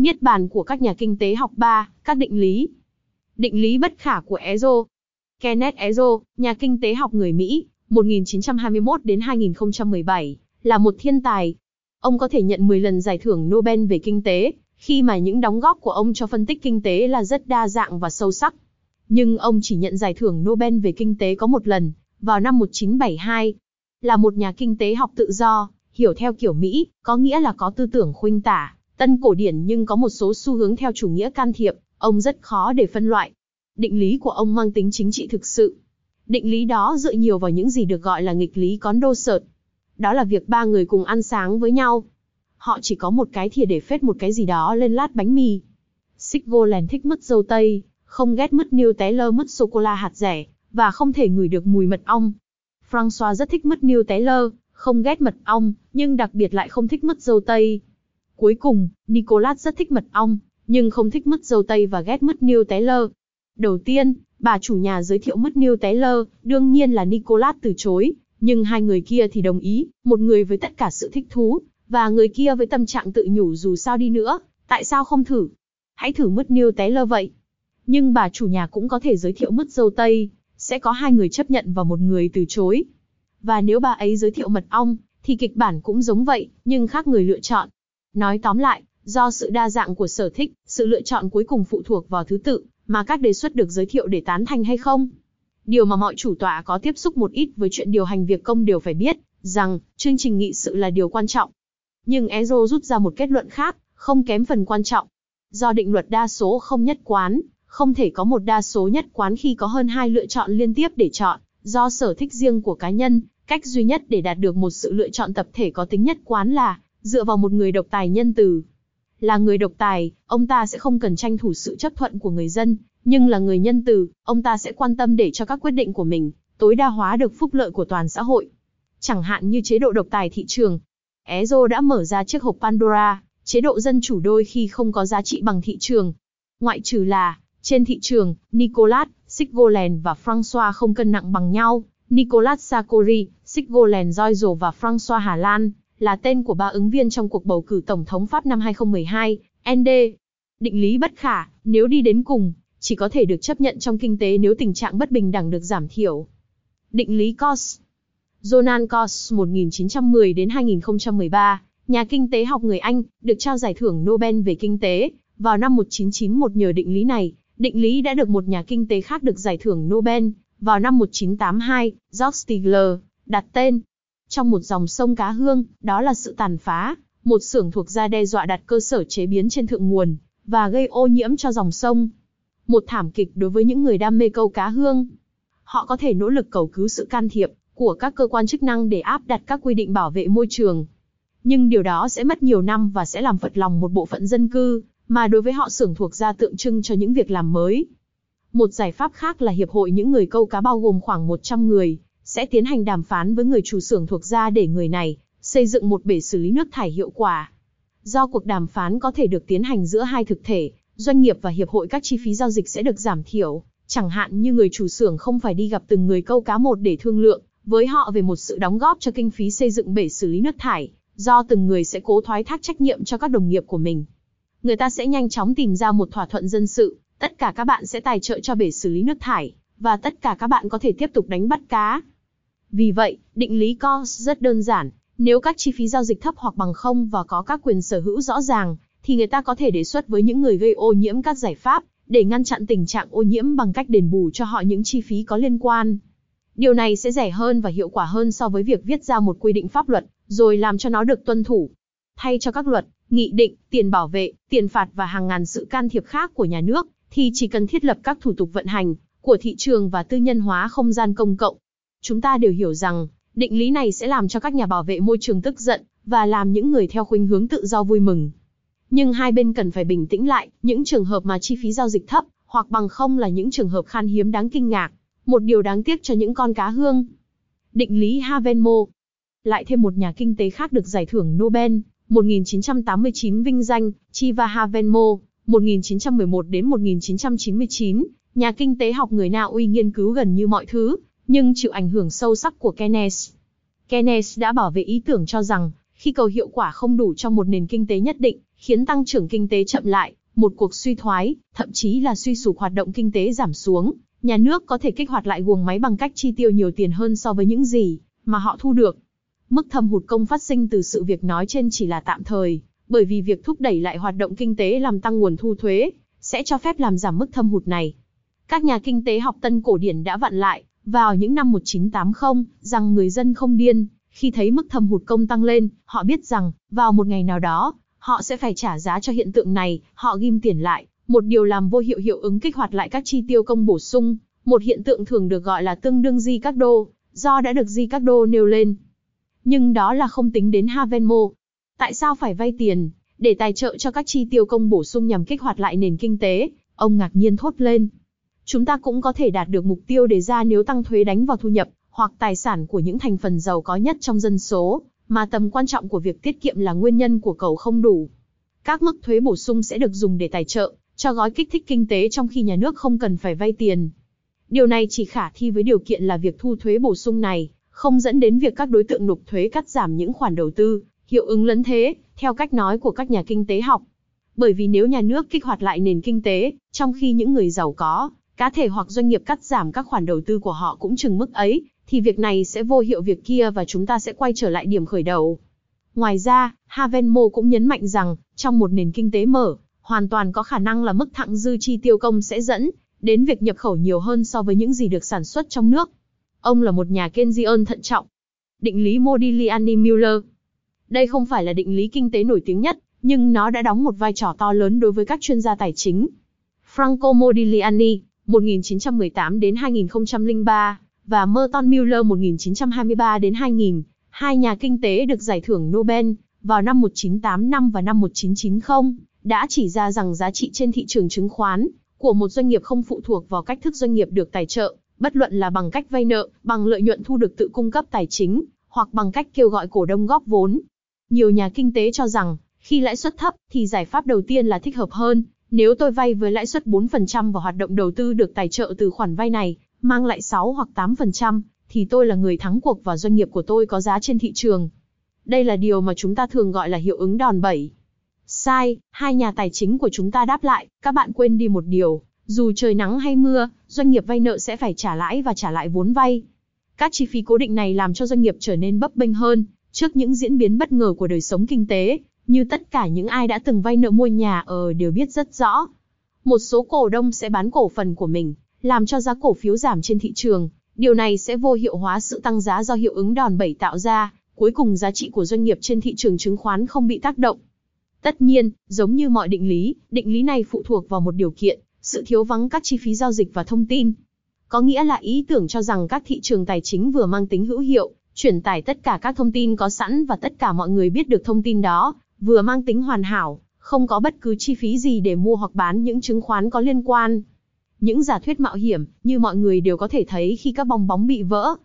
Niết bàn của các nhà kinh tế học 3, các định lý. Định lý bất khả của Ezo. Kenneth Ezo, nhà kinh tế học người Mỹ, 1921 đến 2017, là một thiên tài. Ông có thể nhận 10 lần giải thưởng Nobel về kinh tế, khi mà những đóng góp của ông cho phân tích kinh tế là rất đa dạng và sâu sắc. Nhưng ông chỉ nhận giải thưởng Nobel về kinh tế có một lần, vào năm 1972. Là một nhà kinh tế học tự do, hiểu theo kiểu Mỹ, có nghĩa là có tư tưởng khuynh tả, tân cổ điển nhưng có một số xu hướng theo chủ nghĩa can thiệp, ông rất khó để phân loại. Định lý của ông mang tính chính trị thực sự. Định lý đó dựa nhiều vào những gì được gọi là nghịch lý con đô sợt. Đó là việc ba người cùng ăn sáng với nhau. Họ chỉ có một cái thìa để phết một cái gì đó lên lát bánh mì. Sigvoland thích mứt dâu tây, không ghét mứt niêu té lơ mứt sô-cô-la hạt rẻ, và không thể ngửi được mùi mật ong. François rất thích mứt niêu té lơ, không ghét mật ong, nhưng đặc biệt lại không thích mứt dâu tây. Cuối cùng, Nicolas rất thích mật ong, nhưng không thích mứt dâu tây và ghét mứt niêu té lơ. Đầu tiên, bà chủ nhà giới thiệu mứt niêu té lơ, đương nhiên là Nicolas từ chối, nhưng hai người kia thì đồng ý, một người với tất cả sự thích thú, và người kia với tâm trạng tự nhủ dù sao đi nữa, tại sao không thử? Hãy thử mứt niêu té lơ vậy. Nhưng bà chủ nhà cũng có thể giới thiệu mứt dâu tây, sẽ có hai người chấp nhận và một người từ chối. Và nếu bà ấy giới thiệu mật ong, thì kịch bản cũng giống vậy, nhưng khác người lựa chọn. Nói tóm lại, do sự đa dạng của sở thích, sự lựa chọn cuối cùng phụ thuộc vào thứ tự, mà các đề xuất được giới thiệu để tán thành hay không. Điều mà mọi chủ tọa có tiếp xúc một ít với chuyện điều hành việc công đều phải biết, rằng, chương trình nghị sự là điều quan trọng. Nhưng Ezo rút ra một kết luận khác, không kém phần quan trọng. Do định luật đa số không nhất quán, không thể có một đa số nhất quán khi có hơn hai lựa chọn liên tiếp để chọn, do sở thích riêng của cá nhân, cách duy nhất để đạt được một sự lựa chọn tập thể có tính nhất quán là dựa vào một người độc tài nhân từ. Là người độc tài, ông ta sẽ không cần tranh thủ sự chấp thuận của người dân, nhưng là người nhân từ, ông ta sẽ quan tâm để cho các quyết định của mình tối đa hóa được phúc lợi của toàn xã hội. Chẳng hạn như chế độ độc tài thị trường. Ezo đã mở ra chiếc hộp Pandora, chế độ dân chủ đôi khi không có giá trị bằng thị trường. Ngoại trừ là, trên thị trường, Nicolas, Sigvoland và François không cân nặng bằng nhau. Nicolas Sarkozy, Sigvoland Royal và François Hà Lan là tên của ba ứng viên trong cuộc bầu cử tổng thống Pháp năm 2012, ND. Định lý bất khả, nếu đi đến cùng, chỉ có thể được chấp nhận trong kinh tế nếu tình trạng bất bình đẳng được giảm thiểu. Định lý Coase Jonan Coase 1910 đến 2013, nhà kinh tế học người Anh, được trao giải thưởng Nobel về kinh tế vào năm 1991 nhờ định lý này. Định lý đã được một nhà kinh tế khác được giải thưởng Nobel vào năm 1982, George Stigler, đặt tên. Trong một dòng sông cá hương, đó là sự tàn phá, một xưởng thuộc gia đe dọa đặt cơ sở chế biến trên thượng nguồn, và gây ô nhiễm cho dòng sông. Một thảm kịch đối với những người đam mê câu cá hương. Họ có thể nỗ lực cầu cứu sự can thiệp của các cơ quan chức năng để áp đặt các quy định bảo vệ môi trường. Nhưng điều đó sẽ mất nhiều năm và sẽ làm phật lòng một bộ phận dân cư, mà đối với họ xưởng thuộc ra tượng trưng cho những việc làm mới. Một giải pháp khác là Hiệp hội những người câu cá bao gồm khoảng 100 người, sẽ tiến hành đàm phán với người chủ xưởng thuộc ra để người này xây dựng một bể xử lý nước thải hiệu quả. Do cuộc đàm phán có thể được tiến hành giữa hai thực thể, doanh nghiệp và hiệp hội các chi phí giao dịch sẽ được giảm thiểu, chẳng hạn như người chủ xưởng không phải đi gặp từng người câu cá một để thương lượng với họ về một sự đóng góp cho kinh phí xây dựng bể xử lý nước thải, do từng người sẽ cố thoái thác trách nhiệm cho các đồng nghiệp của mình người ta sẽ nhanh chóng tìm ra một thỏa thuận dân sự, tất cả các bạn sẽ tài trợ cho bể xử lý nước thải, và tất cả các bạn có thể tiếp tục đánh bắt cá. Vì vậy, định lý cost rất đơn giản, nếu các chi phí giao dịch thấp hoặc bằng không và có các quyền sở hữu rõ ràng, thì người ta có thể đề xuất với những người gây ô nhiễm các giải pháp, để ngăn chặn tình trạng ô nhiễm bằng cách đền bù cho họ những chi phí có liên quan. Điều này sẽ rẻ hơn và hiệu quả hơn so với việc viết ra một quy định pháp luật, rồi làm cho nó được tuân thủ. Thay cho các luật, nghị định, tiền bảo vệ, tiền phạt và hàng ngàn sự can thiệp khác của nhà nước, thì chỉ cần thiết lập các thủ tục vận hành của thị trường và tư nhân hóa không gian công cộng. Chúng ta đều hiểu rằng, định lý này sẽ làm cho các nhà bảo vệ môi trường tức giận và làm những người theo khuynh hướng tự do vui mừng. Nhưng hai bên cần phải bình tĩnh lại, những trường hợp mà chi phí giao dịch thấp hoặc bằng không là những trường hợp khan hiếm đáng kinh ngạc, một điều đáng tiếc cho những con cá hương. Định lý Havenmo Lại thêm một nhà kinh tế khác được giải thưởng Nobel, 1989 vinh danh, Chiva Havenmo, 1911 đến 1999, nhà kinh tế học người Na Uy nghiên cứu gần như mọi thứ, nhưng chịu ảnh hưởng sâu sắc của Keynes. Keynes đã bảo vệ ý tưởng cho rằng, khi cầu hiệu quả không đủ trong một nền kinh tế nhất định, khiến tăng trưởng kinh tế chậm lại, một cuộc suy thoái, thậm chí là suy sụp hoạt động kinh tế giảm xuống, nhà nước có thể kích hoạt lại guồng máy bằng cách chi tiêu nhiều tiền hơn so với những gì mà họ thu được. Mức thâm hụt công phát sinh từ sự việc nói trên chỉ là tạm thời, bởi vì việc thúc đẩy lại hoạt động kinh tế làm tăng nguồn thu thuế, sẽ cho phép làm giảm mức thâm hụt này. Các nhà kinh tế học tân cổ điển đã vặn lại, vào những năm 1980, rằng người dân không điên, khi thấy mức thâm hụt công tăng lên, họ biết rằng, vào một ngày nào đó, họ sẽ phải trả giá cho hiện tượng này, họ ghim tiền lại, một điều làm vô hiệu hiệu ứng kích hoạt lại các chi tiêu công bổ sung, một hiện tượng thường được gọi là tương đương di các đô, do đã được di các đô nêu lên. Nhưng đó là không tính đến Havenmo. Tại sao phải vay tiền, để tài trợ cho các chi tiêu công bổ sung nhằm kích hoạt lại nền kinh tế? Ông ngạc nhiên thốt lên. Chúng ta cũng có thể đạt được mục tiêu đề ra nếu tăng thuế đánh vào thu nhập, hoặc tài sản của những thành phần giàu có nhất trong dân số, mà tầm quan trọng của việc tiết kiệm là nguyên nhân của cầu không đủ. Các mức thuế bổ sung sẽ được dùng để tài trợ cho gói kích thích kinh tế trong khi nhà nước không cần phải vay tiền. Điều này chỉ khả thi với điều kiện là việc thu thuế bổ sung này không dẫn đến việc các đối tượng nộp thuế cắt giảm những khoản đầu tư, hiệu ứng lấn thế, theo cách nói của các nhà kinh tế học. Bởi vì nếu nhà nước kích hoạt lại nền kinh tế, trong khi những người giàu có, cá thể hoặc doanh nghiệp cắt giảm các khoản đầu tư của họ cũng chừng mức ấy, thì việc này sẽ vô hiệu việc kia và chúng ta sẽ quay trở lại điểm khởi đầu. Ngoài ra, Havenmo cũng nhấn mạnh rằng, trong một nền kinh tế mở, hoàn toàn có khả năng là mức thặng dư chi tiêu công sẽ dẫn đến việc nhập khẩu nhiều hơn so với những gì được sản xuất trong nước. Ông là một nhà Keynesian thận trọng. Định lý Modigliani-Miller Đây không phải là định lý kinh tế nổi tiếng nhất, nhưng nó đã đóng một vai trò to lớn đối với các chuyên gia tài chính. Franco Modigliani, 1918 đến 2003, và Merton Miller 1923 đến 2000, hai nhà kinh tế được giải thưởng Nobel vào năm 1985 và năm 1990, đã chỉ ra rằng giá trị trên thị trường chứng khoán của một doanh nghiệp không phụ thuộc vào cách thức doanh nghiệp được tài trợ, bất luận là bằng cách vay nợ, bằng lợi nhuận thu được tự cung cấp tài chính, hoặc bằng cách kêu gọi cổ đông góp vốn. Nhiều nhà kinh tế cho rằng, khi lãi suất thấp, thì giải pháp đầu tiên là thích hợp hơn. Nếu tôi vay với lãi suất 4% và hoạt động đầu tư được tài trợ từ khoản vay này, mang lại 6 hoặc 8%, thì tôi là người thắng cuộc và doanh nghiệp của tôi có giá trên thị trường. Đây là điều mà chúng ta thường gọi là hiệu ứng đòn bẩy. Sai, hai nhà tài chính của chúng ta đáp lại, các bạn quên đi một điều, dù trời nắng hay mưa, doanh nghiệp vay nợ sẽ phải trả lãi và trả lại vốn vay. Các chi phí cố định này làm cho doanh nghiệp trở nên bấp bênh hơn, trước những diễn biến bất ngờ của đời sống kinh tế, như tất cả những ai đã từng vay nợ mua nhà ở đều biết rất rõ. Một số cổ đông sẽ bán cổ phần của mình, làm cho giá cổ phiếu giảm trên thị trường. Điều này sẽ vô hiệu hóa sự tăng giá do hiệu ứng đòn bẩy tạo ra, cuối cùng giá trị của doanh nghiệp trên thị trường chứng khoán không bị tác động. Tất nhiên, giống như mọi định lý, định lý này phụ thuộc vào một điều kiện, sự thiếu vắng các chi phí giao dịch và thông tin. Có nghĩa là ý tưởng cho rằng các thị trường tài chính vừa mang tính hữu hiệu, truyền tải tất cả các thông tin có sẵn và tất cả mọi người biết được thông tin đó, vừa mang tính hoàn hảo, không có bất cứ chi phí gì để mua hoặc bán những chứng khoán có liên quan. Những giả thuyết mạo hiểm, như mọi người đều có thể thấy khi các bong bóng bị vỡ,